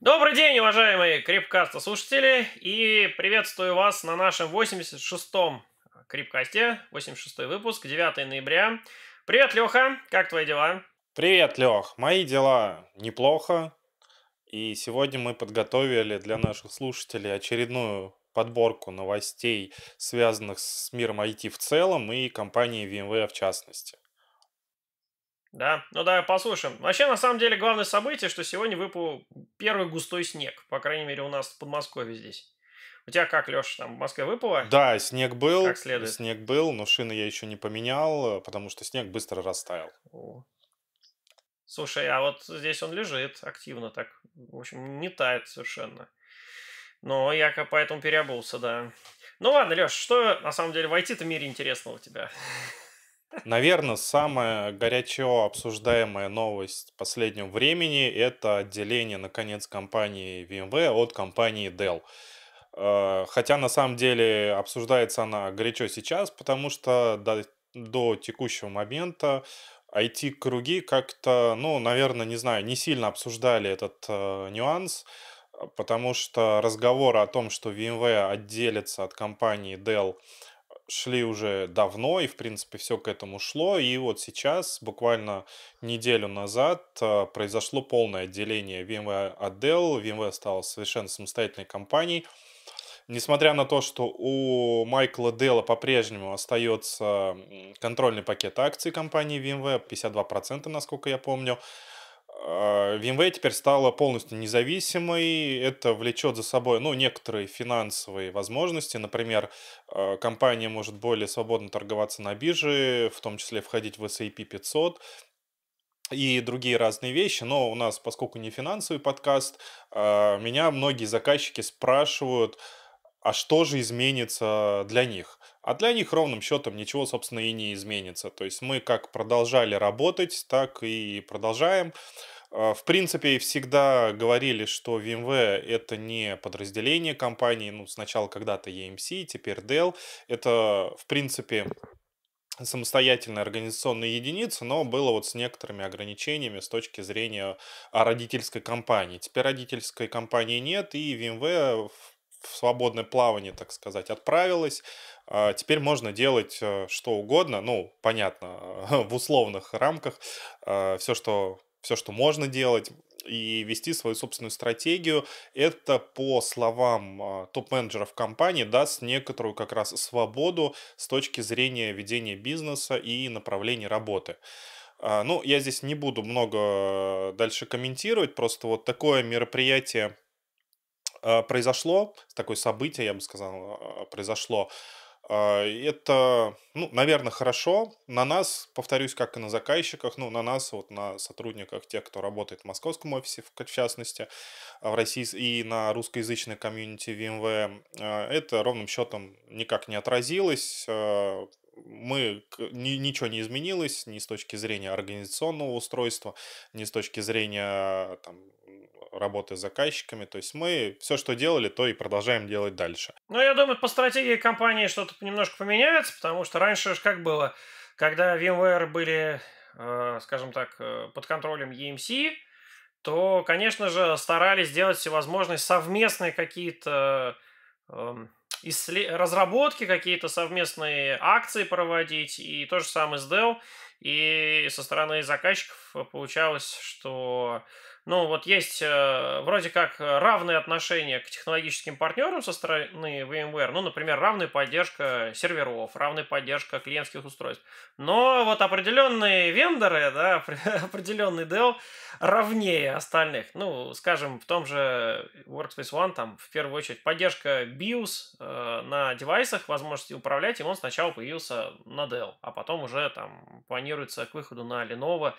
Добрый день, уважаемые Крипкаста слушатели, и приветствую вас на нашем 86-м Крипкасте, 86-й выпуск, 9 ноября. Привет, Леха, как твои дела? Привет, Лех. Мои дела неплохо. И сегодня мы подготовили для наших слушателей очередную подборку новостей, связанных с миром IT в целом и компанией VMware в частности. Да, ну давай послушаем. Вообще, на самом деле, главное событие, что сегодня выпал первый густой снег. По крайней мере, у нас в Подмосковье здесь. У тебя как, Леша, там в Москве выпало? Да, снег был, Как следует. снег был, но шины я еще не поменял, потому что снег быстро растаял. О. Слушай, а вот здесь он лежит активно так. В общем, не тает совершенно. Но я поэтому переобулся, да. Ну ладно, Леш, что на самом деле в IT-то мире интересного у тебя? Наверное, самая горячо обсуждаемая новость последнего времени– это отделение, наконец, компании VMware от компании Dell. Э, Хотя на самом деле обсуждается она горячо сейчас, потому что до, до текущего момента IT-круги как-то, ну, наверное, не знаю, не сильно обсуждали этот э, нюанс, э, потому что разговоры о том, что VMware отделится от компании Dell, шли уже давно, и, в принципе, все к этому шло. И вот сейчас, буквально неделю назад, э, произошло полное отделение VMware от Dell. VMware стала совершенно самостоятельной компанией. Несмотря на то, что у Майкла Делла по-прежнему остается контрольный пакет акций компании VMware, 52%, насколько я помню, VMware теперь стала полностью независимой. Это влечет за собой, ну, некоторые финансовые возможности. Например, а, компания может более свободно торговаться на бирже, в том числе входить в S&P 500 и другие разные вещи. Но у нас, поскольку не финансовый подкаст, а, меня многие заказчики спрашивают, а что же изменится для них? А для них ровным счетом ничего, собственно, и не изменится. То есть мы как продолжали работать, так и продолжаем. А, В принципе, всегда говорили, что VMware это не подразделение компании. Ну, сначала когда-то EMC, теперь Dell. Это, в принципе, самостоятельная организационная единица, но было вот с некоторыми ограничениями с точки зрения а, родительской компании. Теперь родительской компании нет, и VMware в свободное плавание, так сказать, отправилась. А, Теперь можно делать э, что угодно, ну, понятно, в условных рамках, все, что, все, что можно делать, и вести свою собственную стратегию. Это, по словам а, топ-менеджеров компании, даст некоторую как раз свободу с точки зрения ведения бизнеса и направления работы. А, Ну, я здесь не буду много дальше комментировать, просто вот такое мероприятие произошло, такое событие, я бы сказал, а, произошло. И Это, ну, наверное, хорошо. На нас, повторюсь, как и на заказчиках, ну, на нас, вот на сотрудниках, тех, кто работает в московском офисе, в частности, в России и на русскоязычной комьюнити а, это ровным счетом никак не отразилось. Мы, ничего не изменилось ни с точки зрения организационного устройства, ни с точки зрения там, работы с заказчиками. То есть мы все, что делали, то и продолжаем делать дальше. Ну, я думаю, по стратегии компании что-то немножко поменяется, потому что раньше ж как было, когда VMware были, э, скажем так, э, под контролем EMC, то, конечно же, старались сделать всевозможные совместные какие-то эм, иссле- разработки, какие-то совместные акции проводить, и то же самое с Dell. И со стороны заказчиков получалось, что ну, вот есть э, вроде как э, равные отношения к технологическим партнерам со стороны VMware, ну, например, равная поддержка серверов, равная поддержка клиентских устройств. Но вот определенные вендоры, да, определенный Dell равнее остальных. Ну, скажем, в том же Workspace ONE, там, в первую очередь, поддержка BIOS э, на девайсах, возможности управлять им, он сначала появился на Dell, а потом уже там планируется к выходу на Lenovo,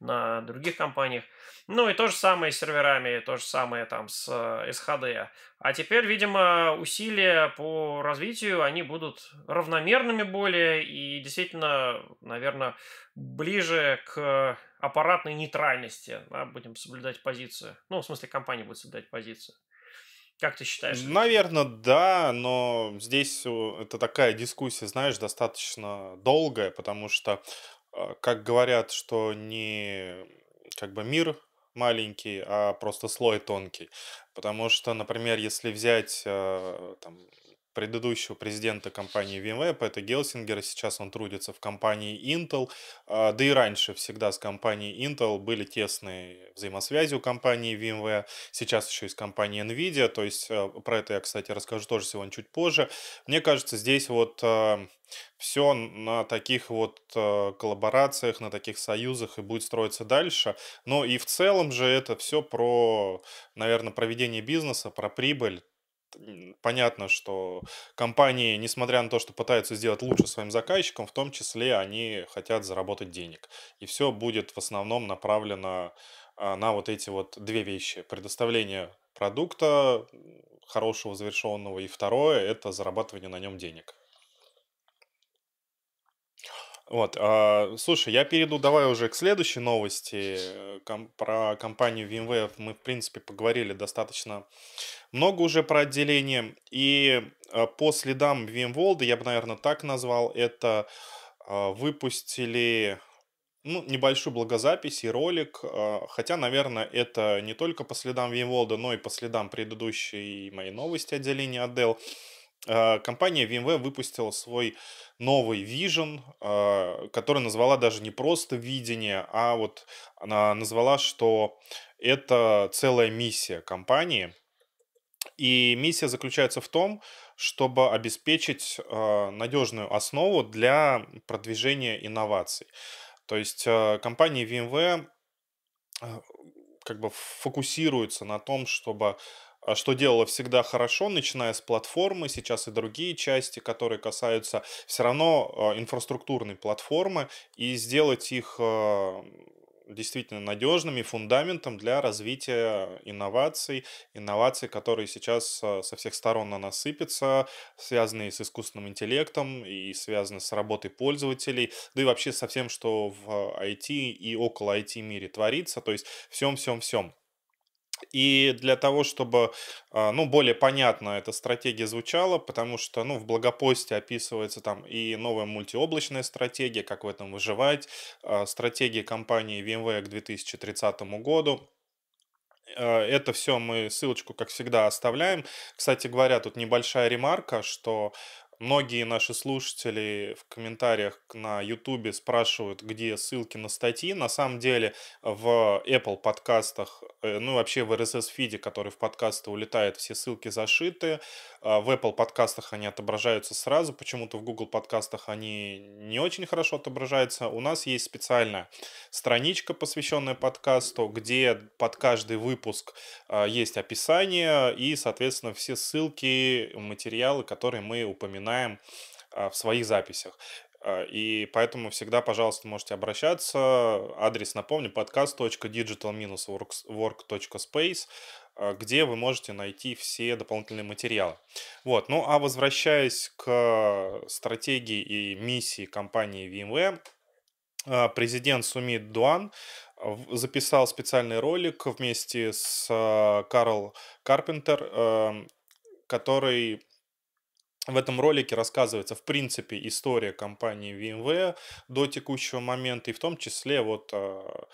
на других компаниях. Ну и то же самое с серверами, то же самое там с э, SHD. А теперь, видимо, усилия по развитию, они будут равномерными более и действительно, наверное, ближе к аппаратной нейтральности. Да, будем соблюдать позицию. Ну, в смысле, компания будет соблюдать позицию. Как ты считаешь? Наверное, да, но здесь э, это такая дискуссия, знаешь, достаточно долгая, потому что, э, как говорят, что не как бы мир маленький, а просто слой тонкий. Потому что, например, если взять э, там, предыдущего президента компании VMware, Пэта Гелсингера, сейчас он трудится в компании Intel, а, да и раньше всегда с компанией Intel были тесные взаимосвязи у компании VMware, сейчас еще и с компанией NVIDIA, то есть э, про это я, кстати, расскажу тоже сегодня чуть позже. Мне кажется, здесь вот э, все на таких вот э, коллаборациях, на таких союзах и будет строиться дальше. Но и в целом же это все про, наверное, проведение бизнеса, про прибыль понятно, что компании, несмотря на то, что пытаются сделать лучше своим заказчикам, в том числе они хотят заработать денег. И все будет в основном направлено а, на вот эти вот две вещи. Предоставление продукта хорошего, завершенного, и второе – это зарабатывание на нем денег. Вот, а, слушай, я перейду давай уже к следующей новости. Э, ком- про компанию VMware мы, в принципе, поговорили достаточно много уже про отделение. И а, по следам VMworld, я бы, наверное, так назвал, это а, выпустили ну, небольшую благозапись и ролик, а, хотя, наверное, это не только по следам VMworld, но и по следам предыдущей моей новости отделения Dell. Компания VMware выпустила свой новый Vision, который назвала даже не просто видение, а вот она назвала, что это целая миссия компании – и миссия заключается в том, чтобы обеспечить э, надежную основу для продвижения инноваций. То есть компания VMware как бы фокусируется на том, чтобы а, что делала всегда хорошо, начиная с платформы, сейчас и другие части, которые касаются все равно инфраструктурной платформы, и сделать их действительно надежными фундаментом для развития инноваций, инноваций, которые сейчас а, со всех сторон на нас сыпятся, связанные с искусственным интеллектом и связаны с работой пользователей, да и вообще со всем, что в IT и около IT мире творится, то есть всем-всем-всем. И для того, чтобы а, ну, более понятно эта стратегия звучала, потому что ну, в блогопосте описывается там и новая мультиоблачная стратегия, как в этом выживать, а, стратегия компании VMware к 2030 году. А, это все мы ссылочку, как всегда, оставляем. Кстати говоря, тут небольшая ремарка, что Многие наши слушатели в комментариях на YouTube спрашивают, где ссылки на статьи. На самом деле в Apple подкастах, э, ну вообще в RSS-фиде, который в подкасты улетает, все ссылки зашиты. А, в Apple подкастах они отображаются сразу, почему-то в Google подкастах они не очень хорошо отображаются. У нас есть специальная страничка, посвященная подкасту, где под каждый выпуск а, есть описание и, соответственно, все ссылки, материалы, которые мы упоминаем упоминаем а, в своих записях. А, и поэтому всегда, пожалуйста, можете обращаться. Адрес, напомню, podcast.digital-work.space, а, где вы можете найти все дополнительные материалы. Вот. Ну, а возвращаясь к стратегии и миссии компании VMware, президент Сумит Дуан записал специальный ролик вместе с Карл Карпентер, который в этом ролике рассказывается, в принципе, история компании VMware до текущего момента, и в том числе вот а,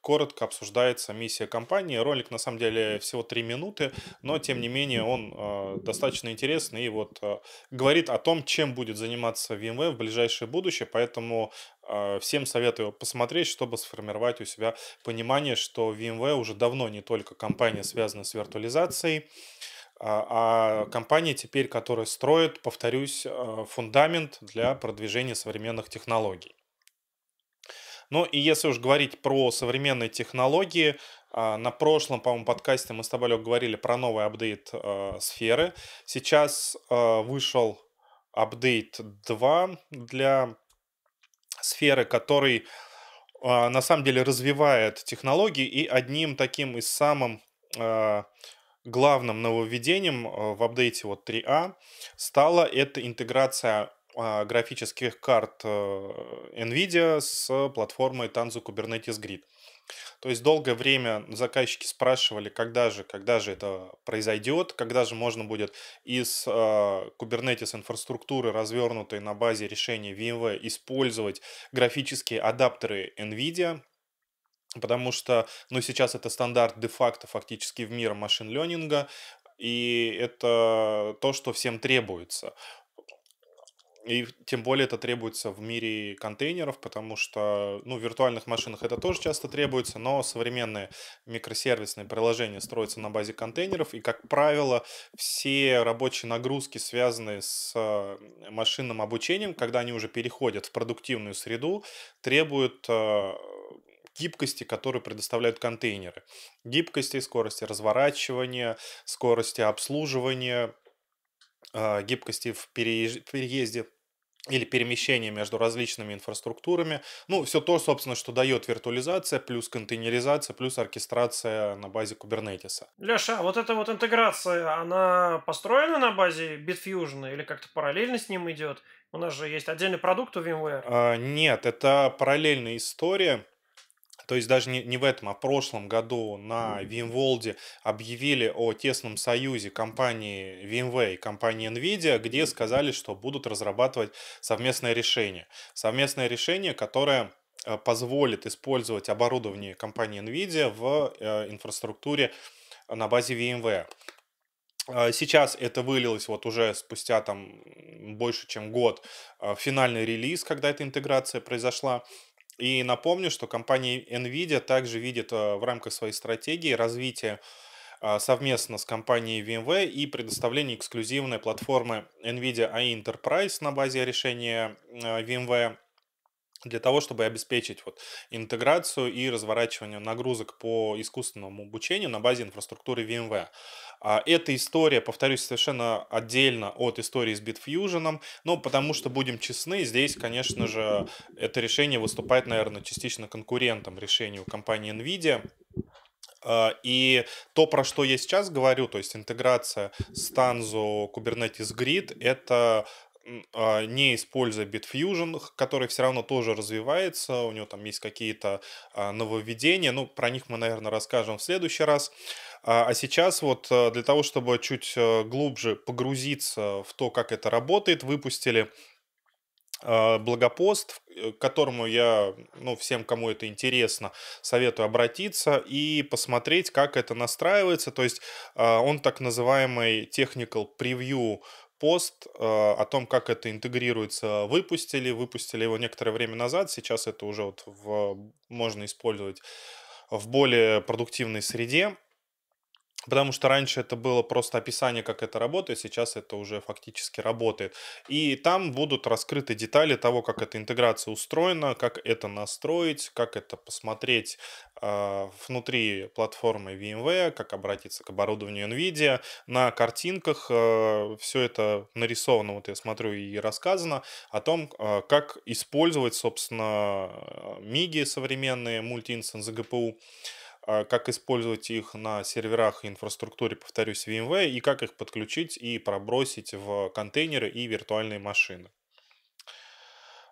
коротко обсуждается миссия компании. Ролик, на самом деле, всего три минуты, но, тем не менее, он а, достаточно интересный и вот а, говорит о том, чем будет заниматься VMware в ближайшее будущее, поэтому всем советую посмотреть, чтобы сформировать у себя понимание, что VMware уже давно не только компания, связанная с виртуализацией, а, а компания теперь, которая строит, повторюсь, а, фундамент для продвижения современных технологий. Ну и если уж говорить про современные технологии, а, на прошлом, по-моему, подкасте мы с тобой Лёг, говорили про новый апдейт сферы. Сейчас вышел апдейт 2 для сферы, который на самом деле развивает технологии и одним таким из самых главным нововведением э, в апдейте вот 3А стала эта интеграция а, графических карт э, NVIDIA с платформой Tanzu Kubernetes Grid. То есть долгое время заказчики спрашивали, когда же, когда же это произойдет, когда же можно будет из э, Kubernetes инфраструктуры, развернутой на базе решения VMware, использовать графические адаптеры NVIDIA потому что, ну, сейчас это стандарт де-факто фактически в мире машин-ленинга, и это то, что всем требуется. И тем более это требуется в мире контейнеров, потому что, ну, в виртуальных машинах это тоже часто требуется, но современные микросервисные приложения строятся на базе контейнеров, и, как правило, все рабочие нагрузки, связанные с э, машинным обучением, когда они уже переходят в продуктивную среду, требуют э, гибкости, которую предоставляют контейнеры. Гибкости, скорости разворачивания, скорости обслуживания, э, гибкости в переезде или перемещение между различными инфраструктурами. Ну, все то, собственно, что дает виртуализация, плюс контейнеризация, плюс оркестрация на базе кубернетиса. Леша, а вот эта вот интеграция, она построена на базе Bitfusion или как-то параллельно с ним идет? У нас же есть отдельный продукт у VMware. А, нет, это параллельная история. То есть даже не, не в этом, а в прошлом году на VMworld объявили о тесном союзе компании VMware и компании NVIDIA, где сказали, что будут разрабатывать совместное решение. Совместное решение, которое э, позволит использовать оборудование компании NVIDIA в э, инфраструктуре на базе VMware. А сейчас это вылилось вот уже спустя там больше чем год э, финальный релиз, когда эта интеграция произошла. И напомню, что компания NVIDIA также видит э, в рамках своей стратегии развитие а, совместно с компанией VMware и предоставление эксклюзивной платформы NVIDIA AI Enterprise на базе решения э, VMware для того, чтобы обеспечить вот интеграцию и разворачивание нагрузок по искусственному обучению на базе инфраструктуры VMware. А эта история, повторюсь, совершенно отдельно от истории с Bitfusion, ну, потому что, будем честны, здесь, конечно же, это решение выступает, наверное, частично конкурентом решению компании NVIDIA, а, и то, про что я сейчас говорю, то есть интеграция с Tanzu Kubernetes Grid, это а, не используя Bitfusion, который все равно тоже развивается, у него там есть какие-то а, нововведения, ну, про них мы, наверное, расскажем в следующий раз. А, а сейчас вот э, для того, чтобы чуть э, глубже погрузиться в то, как это работает, выпустили э, к которому я, ну, всем, кому это интересно, советую обратиться и посмотреть, как это настраивается. То есть а, он так называемый technical preview пост о том, как это интегрируется, выпустили. Выпустили его некоторое время назад. Сейчас это уже вот в, можно использовать в более продуктивной среде. Потому что раньше это было просто описание, как это работает, сейчас это уже фактически работает. И там будут раскрыты детали того, как эта интеграция устроена, как это настроить, как это посмотреть э, внутри платформы VMware, как обратиться к оборудованию NVIDIA. На картинках э, все это нарисовано, вот я смотрю, и рассказано о том, э, как использовать, собственно, миги современные, мульти-инстанс GPU. А, как использовать их на серверах и инфраструктуре, повторюсь, VMware, и как их подключить и пробросить в контейнеры и виртуальные машины.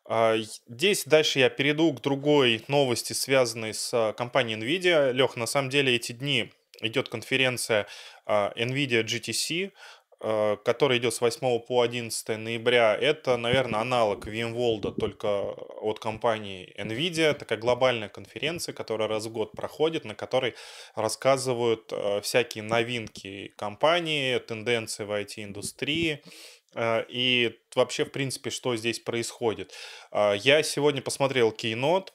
А, здесь дальше я перейду к другой новости, связанной с компанией NVIDIA. Лех, на самом деле эти дни идет конференция а, NVIDIA GTC, который идет с 8 по 11 ноября, это, наверное, аналог VMworld, только от компании NVIDIA. Такая глобальная конференция, которая раз в год проходит, на которой рассказывают э, всякие новинки компании, тенденции в IT-индустрии, э, и вообще, в принципе, что здесь происходит. Я сегодня посмотрел Keynote,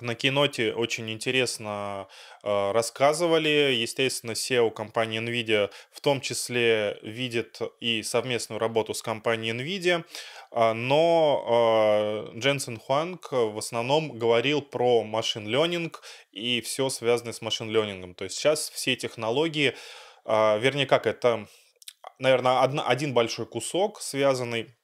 на киноте очень интересно э, рассказывали. Естественно, SEO компании NVIDIA в том числе видит и совместную работу с компанией NVIDIA. А, но э, Дженсен Хуанг в основном говорил про машин learning и все связанное с машин learning. То есть сейчас все технологии, э, вернее как, это, наверное, одна, один большой кусок, связанный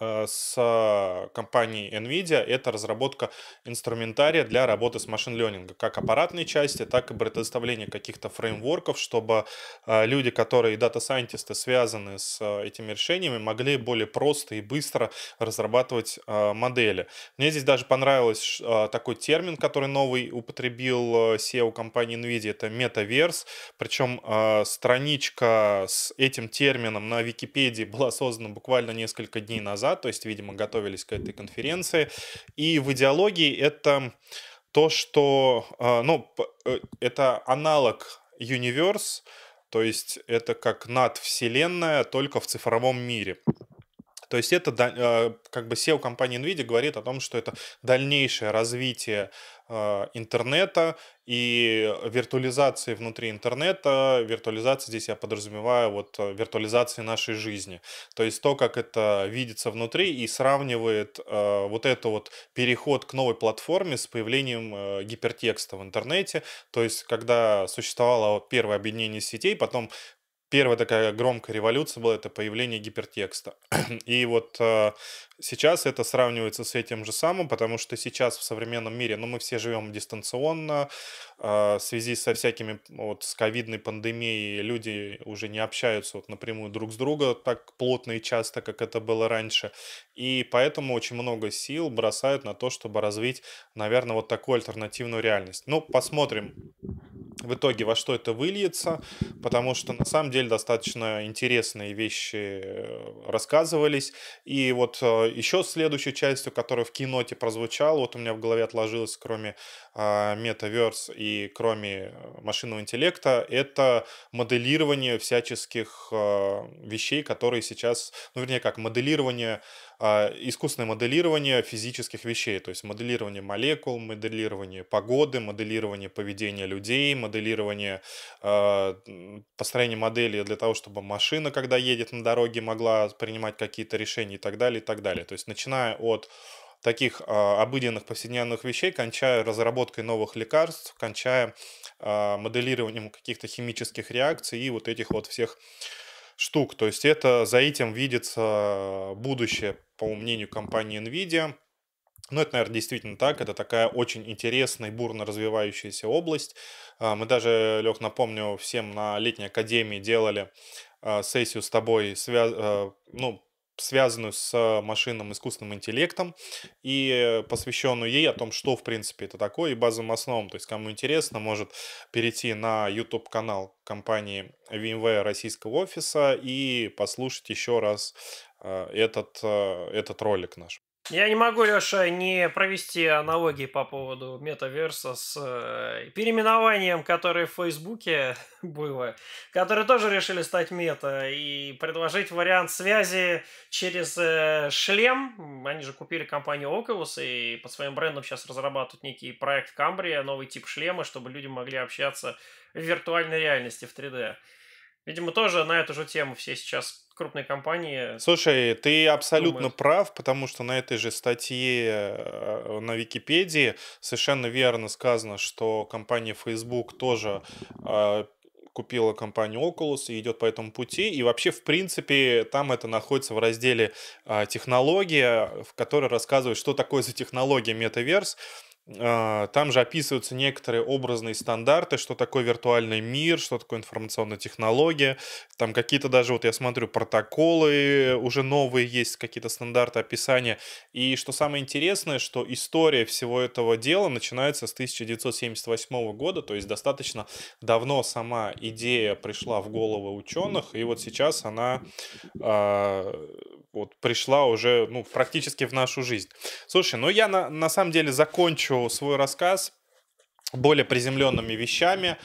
с компанией NVIDIA. Это разработка инструментария для работы с машин learning, как аппаратной части, так и предоставление каких-то фреймворков, чтобы э, люди, которые дата-сайентисты связаны с э, этими решениями, могли более просто и быстро разрабатывать модели. Мне здесь даже понравился такой термин, который новый употребил SEO компании NVIDIA, это метаверс, причем страничка с этим термином на Википедии была создана буквально несколько дней назад, то есть, видимо, готовились к этой конференции. И в идеологии это то, что, а, ну, э, это аналог Universe, то есть это как надвселенная, только в цифровом мире. То есть это а, как бы SEO компании NVIDIA говорит о том, что это дальнейшее развитие а, интернета и виртуализации внутри интернета. Виртуализация здесь я подразумеваю вот э, виртуализации нашей жизни. То есть то, как это видится внутри и сравнивает э, вот это вот переход к новой платформе с появлением э, гипертекста в интернете. То есть когда существовало первое объединение сетей, потом первая такая громкая революция была это появление гипертекста. И вот э, сейчас это сравнивается с этим же самым, потому что сейчас в современном мире, ну, мы все живем дистанционно, э, в связи со всякими, вот, с ковидной пандемией люди уже не общаются вот напрямую друг с другом так плотно и часто, как это было раньше. И поэтому очень много сил бросают на то, чтобы развить, наверное, вот такую альтернативную реальность. Ну, посмотрим, в итоге во что это выльется, потому что на самом деле достаточно интересные вещи э, рассказывались. И вот э, еще следующей частью, которая в киноте прозвучала, вот у меня в голове отложилось, кроме а, Metaverse и кроме э, машинного интеллекта, это моделирование всяческих вещей, которые сейчас, ну вернее как, моделирование искусственное моделирование физических вещей, то есть моделирование молекул, моделирование погоды, моделирование поведения людей, моделирование э, построение модели для того, чтобы машина, когда едет на дороге, могла принимать какие-то решения и так далее, и так далее. То есть начиная от таких э, обыденных повседневных вещей, кончая разработкой новых лекарств, кончая э, моделированием каких-то химических реакций и вот этих вот всех штук. То есть это за этим видится будущее, по мнению компании NVIDIA. Ну, это, наверное, действительно так. Это такая очень интересная и бурно развивающаяся область. А, мы даже, Лех, напомню, всем на летней академии делали а, сессию с тобой, связ... А, ну, связанную с машинным искусственным интеллектом и посвященную ей о том, что в принципе это такое и базовым основам. То есть, кому интересно, может перейти на YouTube-канал компании VMware российского офиса и послушать еще раз этот, этот ролик наш. Я не могу, Леша, не провести аналогии по поводу метаверса с э, переименованием, которое в Фейсбуке было, которые тоже решили стать мета и предложить вариант связи через э, шлем. Они же купили компанию Oculus и под своим брендом сейчас разрабатывают некий проект Cambria, новый тип шлема, чтобы люди могли общаться в виртуальной реальности в 3D. Видимо, тоже на эту же тему все сейчас крупные компании. Слушай, ты абсолютно думают. прав, потому что на этой же статье э, на Википедии совершенно верно сказано, что компания Facebook тоже э, купила компанию Oculus и идет по этому пути. И вообще, в принципе, там это находится в разделе э, «Технология», в которой рассказывает, что такое за технология Metaverse. А, там же описываются некоторые образные стандарты, что такое виртуальный мир, что такое информационная технология. Там какие-то даже, вот я смотрю, протоколы уже новые есть, какие-то стандарты описания. И что самое интересное, что история всего этого дела начинается с 1978 года, то есть достаточно давно сама идея пришла в головы ученых, и вот сейчас она э, вот пришла уже ну, практически в нашу жизнь. Слушай, ну я на, на самом деле закончу свой рассказ более приземленными вещами.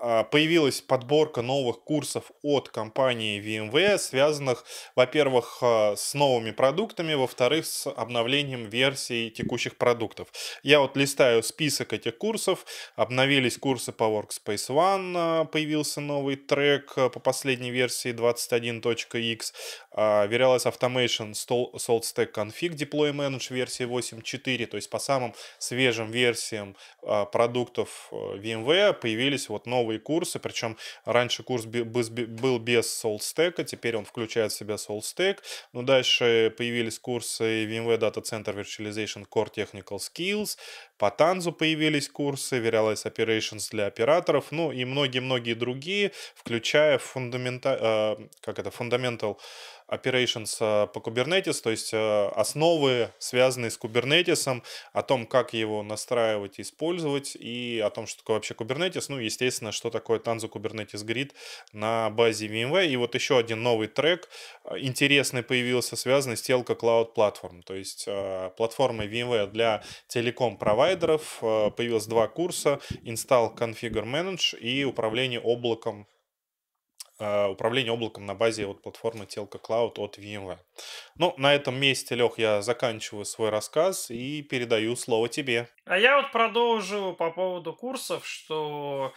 А, появилась подборка новых курсов от компании VMware, связанных, во-первых, а, с новыми продуктами, во-вторых, с обновлением версий текущих продуктов. Я вот листаю список этих курсов. Обновились курсы по Workspace ONE, а, появился новый трек по последней версии 21.x. Verialize Automation Salt Stack Config Deploy Manage версии 8.4, то есть по самым свежим версиям продуктов VMware появились вот новые новые курсы, причем раньше курс был без SoulStack, теперь он включает в себя SoulStack, но дальше появились курсы VMware Data Center Virtualization Core Technical Skills, по Танзу появились курсы, Verialize Operations для операторов, ну и многие-многие другие, включая фундамента, э, как это, Fundamental operations э, по Kubernetes, то есть э, основы, связанные с Kubernetes, о том, как его настраивать использовать, и о том, что такое вообще Kubernetes, ну, естественно, что такое Tanzu Kubernetes Grid на базе VMware. И вот еще один новый трек интересный появился, связанный с Telco Cloud Platform, то есть платформой VMware для телеком-провайдеров. Появилось два курса, Install Configure Manage и управление облаком управление облаком на базе вот платформы Telco Cloud от VMware. Ну, на этом месте, Лех, я заканчиваю свой рассказ и передаю слово тебе. А я вот продолжу по поводу курсов, что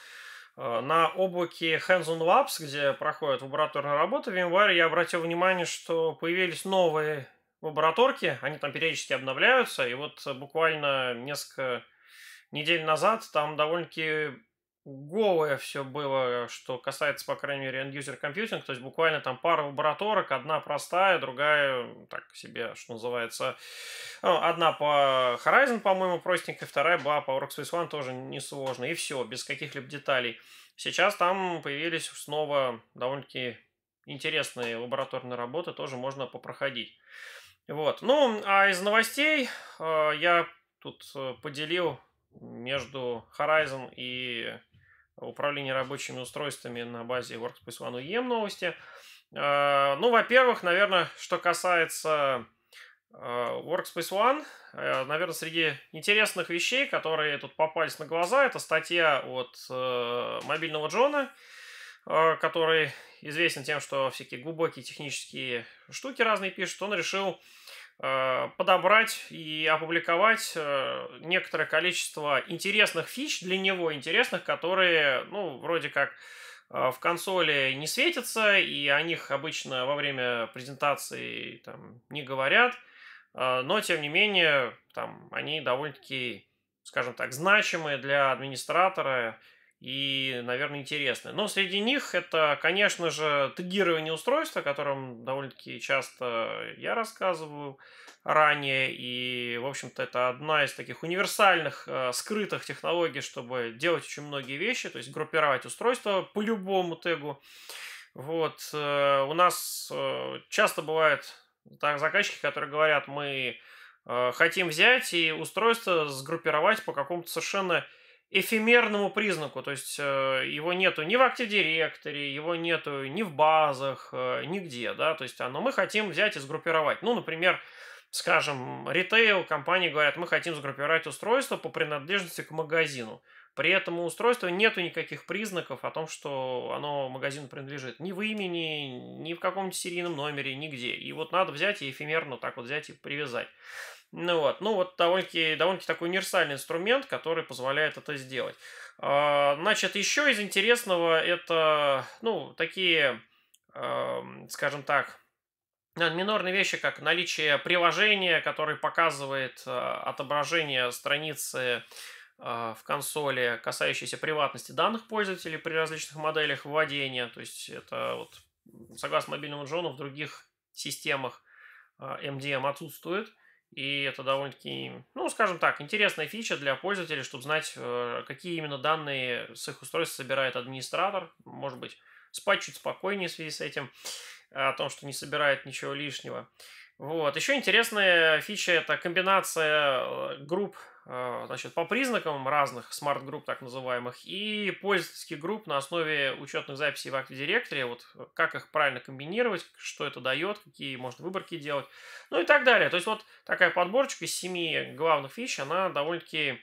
а, на облаке Hands-on Labs, где проходит лабораторная работа в VMware, я обратил внимание, что появились новые лабораторки, они там периодически обновляются, и вот буквально несколько недель назад там довольно-таки голое все было, что касается, по крайней мере, end-user computing, то есть буквально там пара лабораторок, одна простая, другая, так себе, что называется, ну, одна по Horizon, по-моему, простенькая, вторая была по Workspace ONE тоже несложно, и все, без каких-либо деталей. Сейчас там появились снова довольно-таки интересные лабораторные работы, тоже можно попроходить. Вот. Ну, а из новостей э, я тут э, поделил между Horizon и управление рабочими устройствами на базе Workspace ONE UEM новости. А, ну, во-первых, наверное, что касается а, Workspace ONE, э, наверное, среди интересных вещей, которые тут попались на глаза, это статья от э, мобильного Джона, э, который известен тем, что всякие глубокие технические штуки разные пишет. Он решил подобрать и опубликовать э, некоторое количество интересных фич для него, интересных, которые, ну, вроде как э, в консоли не светятся, и о них обычно во время презентации там не говорят, но, тем не менее, там, они довольно-таки, скажем так, значимые для администратора и, наверное, интересные. Но среди них это, конечно же, тегирование устройства, о котором довольно-таки часто я рассказываю ранее. И, в общем-то, это одна из таких универсальных э, скрытых технологий, чтобы делать очень многие вещи, то есть группировать устройство по любому тегу. Вот. Э, у нас э, часто бывают так, заказчики, которые говорят, мы э, хотим взять и устройство сгруппировать по какому-то совершенно эфемерному признаку, то есть э, его нету ни в Active Directory, его нету ни в базах, э, нигде, да, то есть, но мы хотим взять и сгруппировать. Ну, например, скажем, ритейл, компании говорят, мы хотим сгруппировать устройство по принадлежности к магазину. При этом у устройства нету никаких признаков о том, что оно магазину принадлежит. Ни в имени, ни в каком-нибудь серийном номере, нигде. И вот надо взять и эфемерно так вот взять и привязать. Ну вот, ну вот довольно-таки довольно такой универсальный инструмент, который позволяет это сделать. А, значит, еще из интересного это, ну, такие, скажем так, минорные вещи, как наличие приложения, которое показывает а, отображение страницы а, в консоли, касающейся приватности данных пользователей при различных моделях вводения. То есть это вот, согласно мобильному Джону, в других системах MDM отсутствует. И это довольно-таки, ну, скажем так, интересная фича для пользователей, чтобы знать, э, какие именно данные с их устройств собирает администратор. Может быть, спать чуть спокойнее в связи с этим, о том, что не собирает ничего лишнего. Вот. Еще интересная фича – это комбинация э, групп значит, по признакам разных смарт-групп, так называемых, и пользовательских групп на основе учетных записей в Active Directory, вот как их правильно комбинировать, что это дает, какие можно выборки делать, ну и так далее. То есть вот такая подборочка из семи главных фич, она довольно-таки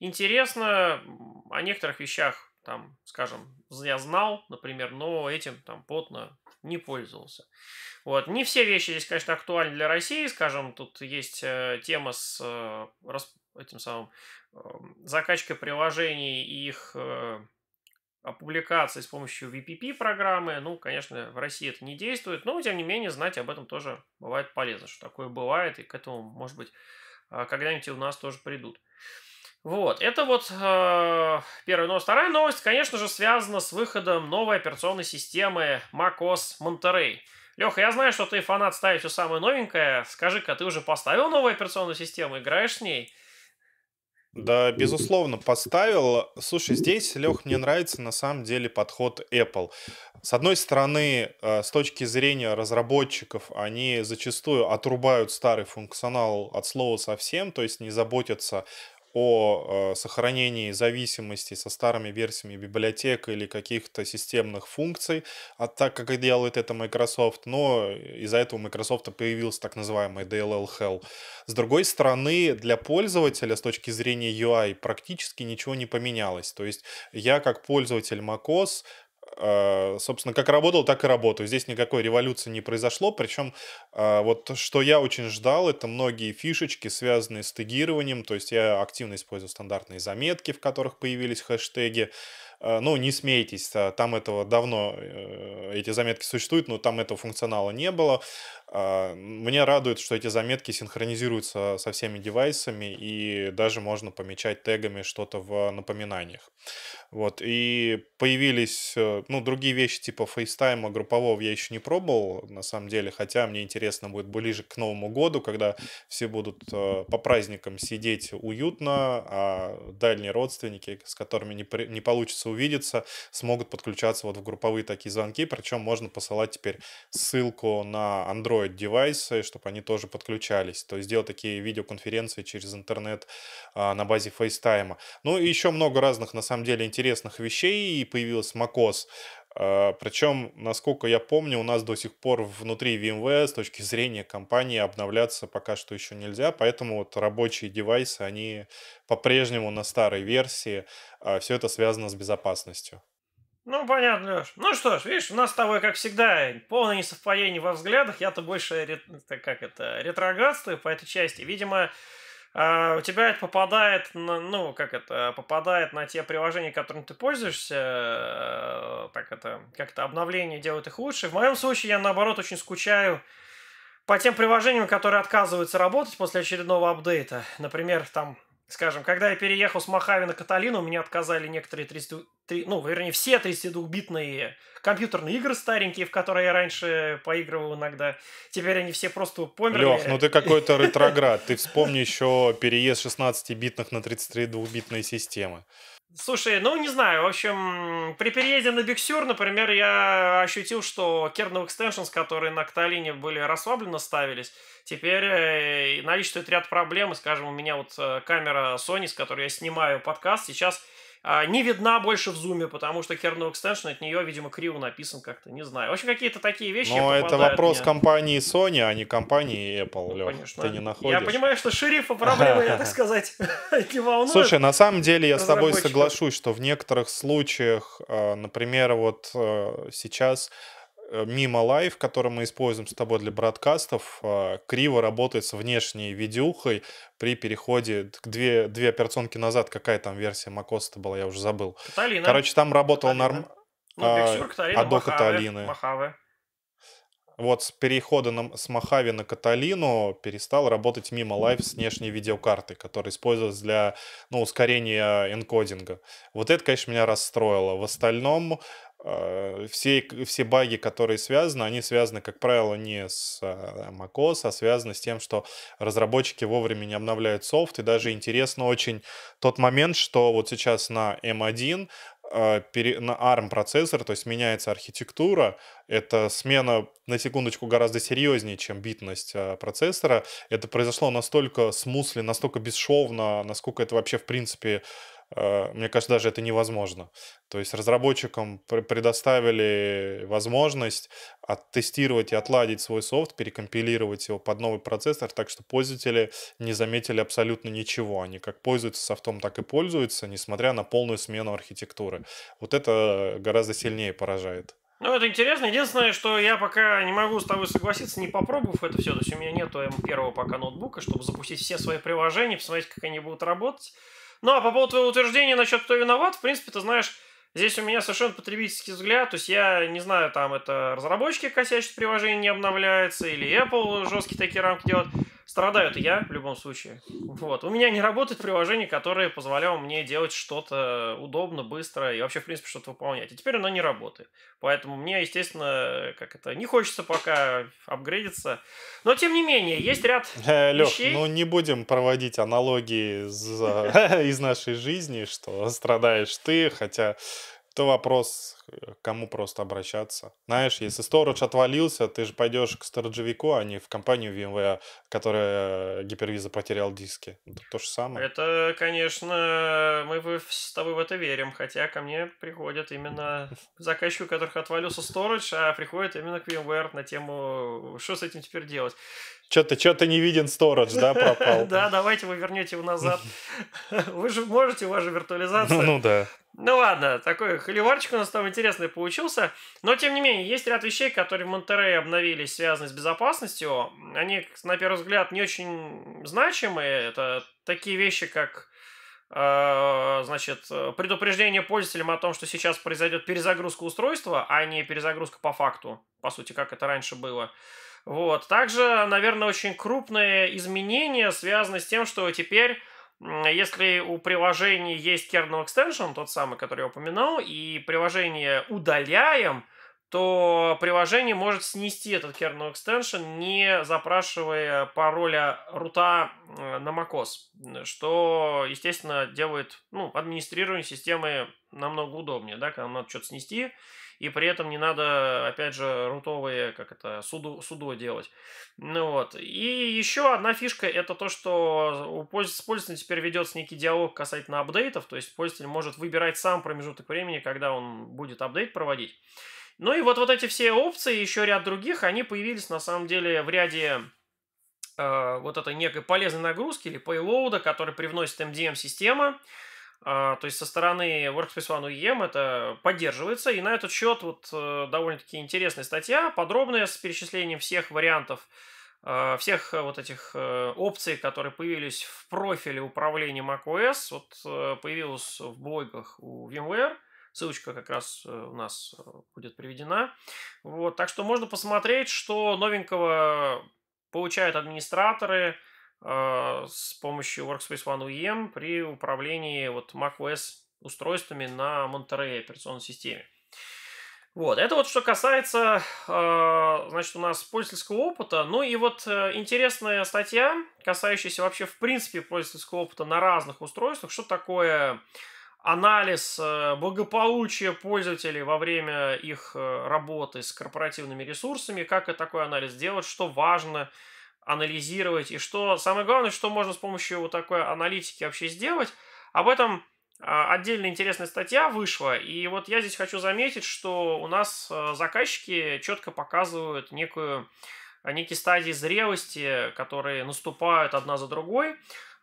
интересна. О некоторых вещах, там, скажем, я знал, например, но этим там плотно не пользовался. Вот. Не все вещи здесь, конечно, актуальны для России, скажем, тут есть э, тема с э, этим самым закачкой приложений и их э, опубликации с помощью VPP программы. Ну, конечно, в России это не действует, но, тем не менее, знать об этом тоже бывает полезно, что такое бывает, и к этому, может быть, а, когда-нибудь у нас тоже придут. Вот, это вот э, первая новость. Вторая новость, конечно же, связана с выходом новой операционной системы macOS Monterey. Леха, я знаю, что ты фанат ставить все самое новенькое. Скажи-ка, ты уже поставил новую операционную систему, играешь с ней? Да, безусловно, поставил. Слушай, здесь, Лех, мне нравится на самом деле подход Apple. С одной стороны, э, с точки зрения разработчиков, они зачастую отрубают старый функционал от слова совсем, то есть не заботятся о э, сохранении зависимости со старыми версиями библиотек или каких-то системных функций, а так как и делает это Microsoft, но из-за этого у Microsoft появился так называемый DLL Hell. С другой стороны, для пользователя с точки зрения UI практически ничего не поменялось. То есть я как пользователь macOS собственно, как работал, так и работаю. Здесь никакой революции не произошло. Причем, а, вот что я очень ждал, это многие фишечки, связанные с тегированием. То есть я активно использую стандартные заметки, в которых появились хэштеги. А, ну, не смейтесь, там этого давно, э, эти заметки существуют, но там этого функционала не было. Мне радует, что эти заметки синхронизируются со всеми девайсами, и даже можно помечать тегами что-то в напоминаниях. Вот, и появились, э, ну, другие вещи типа FaceTime а группового я еще не пробовал, на самом деле, хотя мне интересно будет ближе к Новому году, когда все будут э, по праздникам сидеть уютно, а дальние родственники, с которыми не, при, не получится увидеться, смогут подключаться вот в групповые такие звонки, причем можно посылать теперь ссылку на Android-девайсы, чтобы они тоже подключались, то есть делать такие видеоконференции через интернет а, на базе FaceTime а. Ну, и еще много разных, на самом деле, интересных вещей, и появилась macOS. А, Причем, насколько я помню, у нас до сих пор внутри VMware с точки зрения компании обновляться пока что еще нельзя, поэтому вот рабочие девайсы, они по-прежнему на старой версии. А Все это связано с безопасностью. Ну, понятно, Леш. Ну что ж, видишь, у нас с тобой, как всегда, полное несовпадение во взглядах. Я-то больше, как это, ретроградствую по этой части. Видимо, у тебя это попадает на, ну, как это, попадает на те приложения, которыми ты пользуешься, э, так это, как то обновление делают их лучше. В моем случае я, наоборот, очень скучаю по тем приложениям, которые отказываются работать после очередного апдейта. Например, там Скажем, когда я переехал с Махави на Каталину, меня отказали некоторые 30, ну, вернее, все 32-битные компьютерные игры старенькие, в которые я раньше поигрывал иногда. Теперь они все просто померли. Лех, ну ты какой-то ретроград. Ты вспомни еще переезд 16-битных на 32-битные системы. Слушай, ну не знаю, в общем, при переезде на Биксюр, например, я ощутил, что kernel extensions, которые на Каталине были расслабленно ставились, теперь э, наличествует ряд проблем. Скажем, у меня вот э, камера Sony, с которой я снимаю подкаст, сейчас не видна больше в зуме, потому что kernel extension от нее, видимо, криво написан как-то, не знаю. В общем, какие-то такие вещи Но это вопрос мне. компании Sony, а не компании Apple, ну, Лёх. Конечно. Ты не находишь. Я понимаю, что шерифа проблемы, я так сказать, не волнует. Слушай, на самом деле я с тобой соглашусь, что в некоторых случаях, а, например, вот э, сейчас Э, mimoLive, который мы используем с тобой для broadcast ов, а, криво работает с внешней видюхой при переходе к две, две операционки назад. Какая там версия macOS была, я уже забыл. Каталина. Короче, там работал норм... Ну, а, Каталина, а до Mojave, Каталины. Mojave. Вот с перехода на, с Mojave на Каталину перестал работать mimoLive с внешней видеокарты, которая используется для ну, ускорения encoding а. Вот это, конечно, меня расстроило. В остальном Э, все, все баги, которые связаны, они связаны, как правило, не с э, macOS, а связаны с тем, что разработчики вовремя не обновляют софт. И даже интересно очень тот момент, что вот сейчас на M1 э, на ARM процессор, то есть меняется архитектура, это смена, на секундочку, гораздо серьезнее, чем битность процессора. Это произошло настолько смусли, настолько бесшовно, насколько это вообще, в принципе, Э, мне кажется, даже это невозможно. То есть разработчикам предоставили возможность оттестировать и отладить свой софт, перекомпилировать его под новый процессор, так что пользователи не заметили абсолютно ничего. Они как пользуются софтом, так и пользуются, несмотря на полную смену архитектуры. Вот это гораздо сильнее поражает. Ну, это интересно. Единственное, что я пока не могу с тобой согласиться, не попробовав это все. То есть у меня нету М1 пока ноутбука, чтобы запустить все свои приложения, посмотреть, как они будут работать. Ну, а по поводу твоего утверждения насчет кто виноват, в принципе, ты знаешь, здесь у меня совершенно потребительский взгляд. То есть я не знаю, там это разработчики косячат, приложение не обновляется, или Apple жесткие такие рамки делают. Страдаю-то я в любом случае. Вот. У меня не работает приложение, которое позволяло мне делать что-то удобно, быстро и вообще, в принципе, что-то выполнять. И теперь оно не работает. Поэтому мне, естественно, как это, не хочется пока апгрейдиться. Но, тем не менее, есть ряд Э, Лёх, вещей. ну не будем проводить аналогии из, из нашей жизни, что страдаешь ты, хотя это вопрос, к кому просто обращаться. Знаешь, если сторож отвалился, ты же пойдешь к сториджевику, а не в компанию VMware, которая гипервиза потерял диски. Это то же самое. Это, конечно, мы с тобой в это верим, хотя ко мне приходят именно заказчики, у которых отвалился сторож, а приходят именно к VMware на тему, что с этим теперь делать. Что-то, что-то не виден сторож, да, пропал? Да, давайте вы вернете его назад. Вы же можете, у вас же Ну, виртуализация. ну да. Ну ладно, такой холиварчик у нас там интересный получился. Но, тем не менее, есть ряд вещей, которые в Монтерее обновились, связанные с безопасностью. Они, на первый взгляд, не очень значимые. Это такие вещи, как э, значит, предупреждение пользователям о том, что сейчас произойдет перезагрузка устройства, а не перезагрузка по факту, по сути, как это раньше было. Вот. Также, наверное, очень крупные изменения связаны с тем, что теперь Если у приложения есть kernel extension, тот самый, который я упоминал, и приложение удаляем, то приложение может снести этот kernel extension, не запрашивая пароля рута э, на macOS, что, естественно, делает ну, администрирование системы намного удобнее, да, когда надо что-то снести, и при этом не надо, опять же, рутовые, как это, суду, судо делать. Ну вот. И еще одна фишка это то, что у пользователя, теперь ведется некий диалог касательно апдейтов, то есть пользователь может выбирать сам промежуток времени, когда он будет апдейт проводить. Ну и вот, вот эти все опции, еще ряд других, они появились на самом деле в ряде э, вот этой некой полезной нагрузки или payload, который привносит MDM-система. А, то есть со стороны Workspace ONE UEM это поддерживается. И на этот счет вот э, довольно-таки интересная статья, подробная, с перечислением всех вариантов, э, всех э, вот этих э, опций, которые появились в профиле управления macOS. Вот э, появилась в блогах у VMware. Ссылочка как раз э, у нас э, будет приведена. Вот, так что можно посмотреть, что новенького получают администраторы э, с помощью Workspace ONE UEM при управлении вот macOS устройствами на Monterey операционной системе. Вот, это вот что касается, э, значит, у нас пользовательского опыта. Ну и вот э, интересная статья, касающаяся вообще в принципе пользовательского опыта на разных устройствах. Что такое анализ э, благополучия пользователей во время их э, работы с корпоративными ресурсами, как это такой анализ делать, что важно анализировать и что самое главное, что можно с помощью вот такой аналитики вообще сделать. Об этом а, отдельно интересная статья вышла, и вот я здесь хочу заметить, что у нас э, заказчики четко показывают некую некие стадии зрелости, которые наступают одна за другой.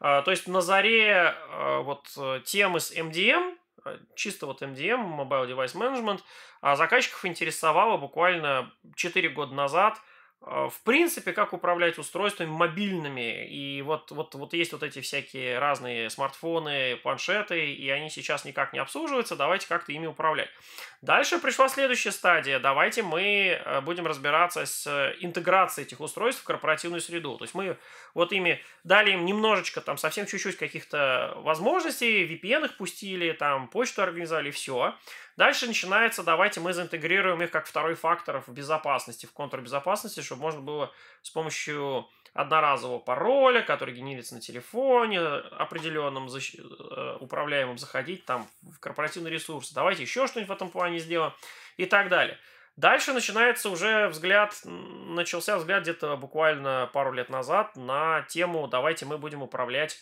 А, То есть на заре а, вот э, темы с MDM, э, чисто вот MDM, Mobile Device Management, а заказчиков интересовало буквально 4 года назад, в принципе, как управлять устройствами мобильными. И вот, вот, вот есть вот эти всякие разные смартфоны, планшеты, и они сейчас никак не обслуживаются, давайте как-то ими управлять. Дальше пришла следующая стадия. Давайте мы э, будем разбираться с э, интеграцией этих устройств в корпоративную среду. То есть мы вот ими дали им немножечко, там совсем чуть-чуть каких-то возможностей, VPN их пустили, там почту организовали, все. Дальше начинается, давайте мы заинтегрируем их как второй фактор в безопасности, в контрбезопасности, чтобы можно было с помощью одноразового пароля, который генерится на телефоне, определенным защ- э, управляемым заходить там в корпоративный ресурс. Давайте еще что-нибудь в этом плане сделаем и так далее. Дальше начинается уже взгляд, начался взгляд где-то буквально пару лет назад на тему «давайте мы будем управлять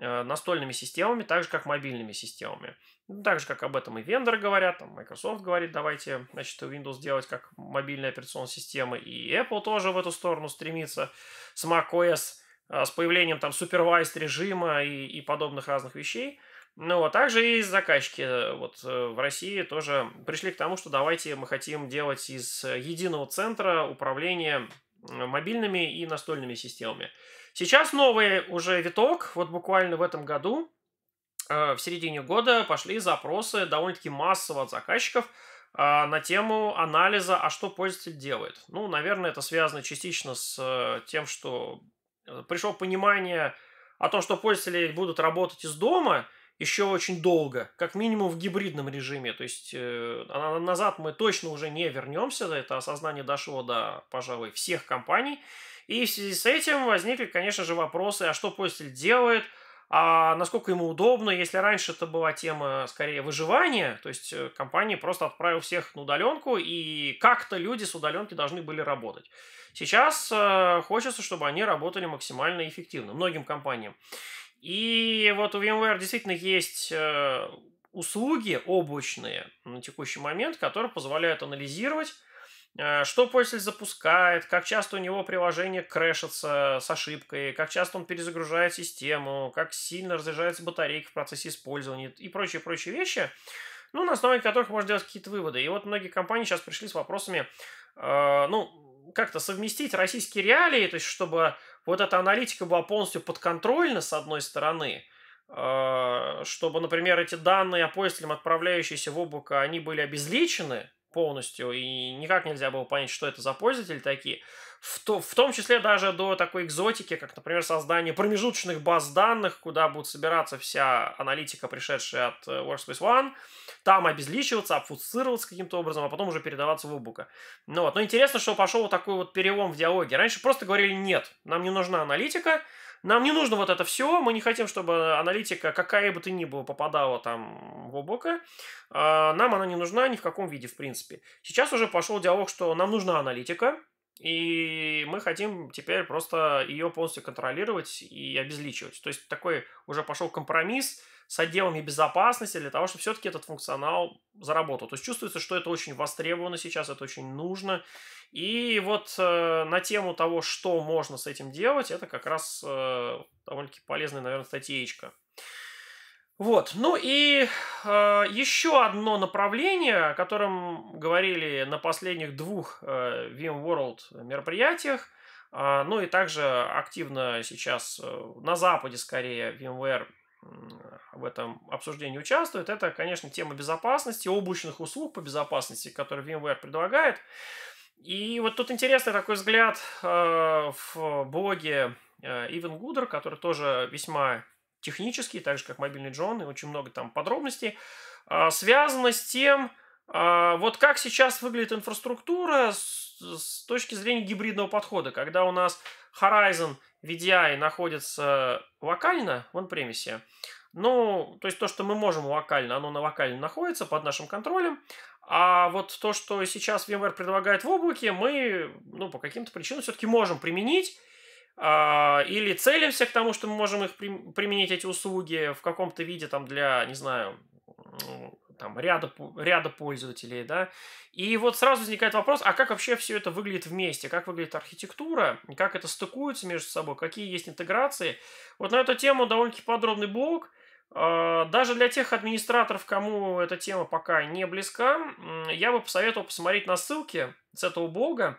э, настольными системами, так же, как мобильными системами. Ну, Так же, как об этом и вендоры говорят, там Microsoft говорит, давайте, значит, Windows делать как мобильная операционная система, и Apple тоже в эту сторону стремится с macOS, а, с появлением там supervised режима и, и подобных разных вещей. Ну, а также и заказчики э, вот э, в России тоже пришли к тому, что давайте мы хотим делать из единого центра управления м, мобильными и настольными системами. Сейчас новый уже виток, вот буквально в этом году, э, в середине года пошли запросы довольно-таки массово от заказчиков а, на тему анализа, а что пользователь делает. Ну, наверное, это связано частично с э, тем, что пришло понимание о том, что пользователи будут работать из дома еще очень долго, как минимум в гибридном режиме. То есть э, назад мы точно уже не вернемся. Это осознание дошло до, пожалуй, всех компаний. И в связи с этим возникли, конечно же, вопросы, а что пользователь делает, а насколько ему удобно, если раньше это была тема скорее выживания, то есть э, компания просто отправила всех на удаленку, и как-то люди с удаленки должны были работать. Сейчас э, хочется, чтобы они работали максимально эффективно, многим компаниям. И вот у VMware действительно есть э, услуги облачные на текущий момент, которые позволяют анализировать, что пользователь запускает, как часто у него приложение крэшится с ошибкой, как часто он перезагружает систему, как сильно разряжается батарейка в процессе использования и прочие-прочие вещи, ну, на основе которых можно делать какие-то выводы. И вот многие компании сейчас пришли с вопросами, э, ну, как-то совместить российские реалии, то есть чтобы вот эта аналитика была полностью подконтрольна с одной стороны, э, чтобы, например, эти данные о пользователям, отправляющиеся в облако, они были обезличены полностью, и никак нельзя было понять, что это за пользователи такие. В, то, в том числе даже до такой экзотики, как, например, создание промежуточных баз данных, куда будет собираться вся аналитика, пришедшая от э, Workspace ONE, там обезличиваться, обфуцироваться каким-то образом, а потом уже передаваться в облако. Ну вот. Но интересно, что пошел вот такой вот перелом в диалоге. Раньше просто говорили, нет, нам не нужна аналитика, нам не нужно вот это все, мы не хотим, чтобы аналитика, какая бы то ни была, попадала там в облако. А, нам она не нужна ни в каком виде, в принципе. Сейчас уже пошел диалог, что нам нужна аналитика, и мы хотим теперь просто ее полностью контролировать и обезличивать. То есть такой уже пошел компромисс с отделами безопасности для того, чтобы все-таки этот функционал заработал. То есть чувствуется, что это очень востребовано сейчас, это очень нужно. И вот э, на тему того, что можно с этим делать, это как раз э, довольно-таки полезная, наверное, статьечка. Вот, ну и э, еще одно направление, о котором говорили на последних двух э, VMworld мероприятиях, э, ну и также активно сейчас э, на Западе скорее VMware в этом обсуждении участвует, это, конечно, тема безопасности, облачных услуг по безопасности, которые VMware предлагает. И вот тут интересный такой взгляд э, в блоге э, Even Gooder, который тоже весьма технический, так же как мобильный Джон, и очень много там подробностей, э, связано с тем, вот как сейчас выглядит инфраструктура с точки зрения гибридного подхода, когда у нас Horizon VDI находится локально в он-премисе, ну, то есть то, что мы можем локально, оно на локально находится под нашим контролем, а вот то, что сейчас VMware предлагает в облаке, мы, ну, по каким-то причинам все-таки можем применить, а, или целимся к тому, что мы можем их при, применить, эти услуги, в каком-то виде, там, для, не знаю, там, ряда, ряда пользователей, да, и вот сразу возникает вопрос, а как вообще все это выглядит вместе, как выглядит архитектура, как это стыкуется между собой, какие есть интеграции. Вот на эту тему довольно-таки подробный блог, а, даже для тех администраторов, кому эта тема пока не близка, я бы посоветовал посмотреть на ссылки с этого блога,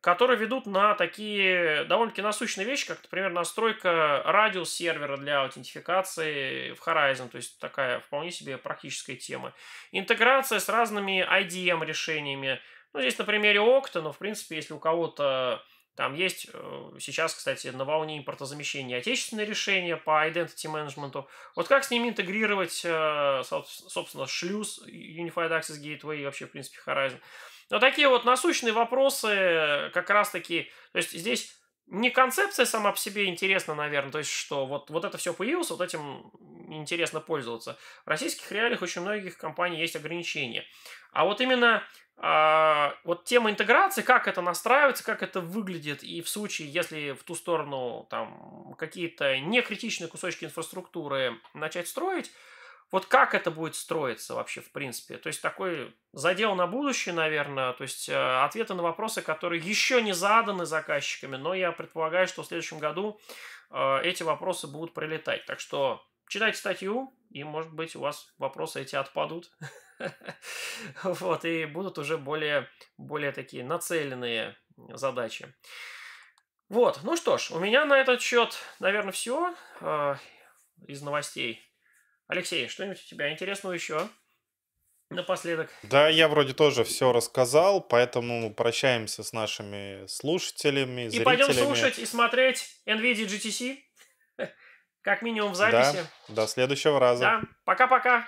которые ведут на такие довольно-таки насущные вещи, как, например, настройка радиус сервера для аутентификации в Horizon, то есть такая вполне себе практическая тема. Интеграция с разными IDM решениями. Ну, здесь на примере Okta, но, в принципе, если у кого-то там есть э, сейчас, кстати, на волне импортозамещения отечественные решения по identity management. Вот как с ними интегрировать, э, собственно, шлюз Unified Access Gateway и вообще, в принципе, Horizon. Но такие вот насущные вопросы как раз-таки... То есть здесь не концепция сама по себе интересна, наверное, то есть что вот, вот это все появилось, вот этим интересно пользоваться. В российских реалиях очень многих компаний есть ограничения. А вот именно а, вот тема интеграции, как это настраивается, как это выглядит, и в случае, если в ту сторону там какие-то некритичные кусочки инфраструктуры начать строить, вот как это будет строиться вообще в принципе? То есть такой задел на будущее, наверное, то есть э, ответы на вопросы, которые еще не заданы заказчиками, но я предполагаю, что в следующем году э, эти вопросы будут прилетать. Так что читайте статью, и, может быть, у вас вопросы эти отпадут. Вот, и будут уже более, более такие нацеленные задачи. Вот, ну что ж, у меня на этот счет, наверное, все э, из новостей. Алексей, что-нибудь у тебя интересного еще? напоследок. Да, я вроде тоже все рассказал, поэтому прощаемся с нашими слушателями, И пойдем зрителями. слушать и смотреть NVIDIA GTC. Как минимум в Да, записи. до следующего раза. Да, пока-пока.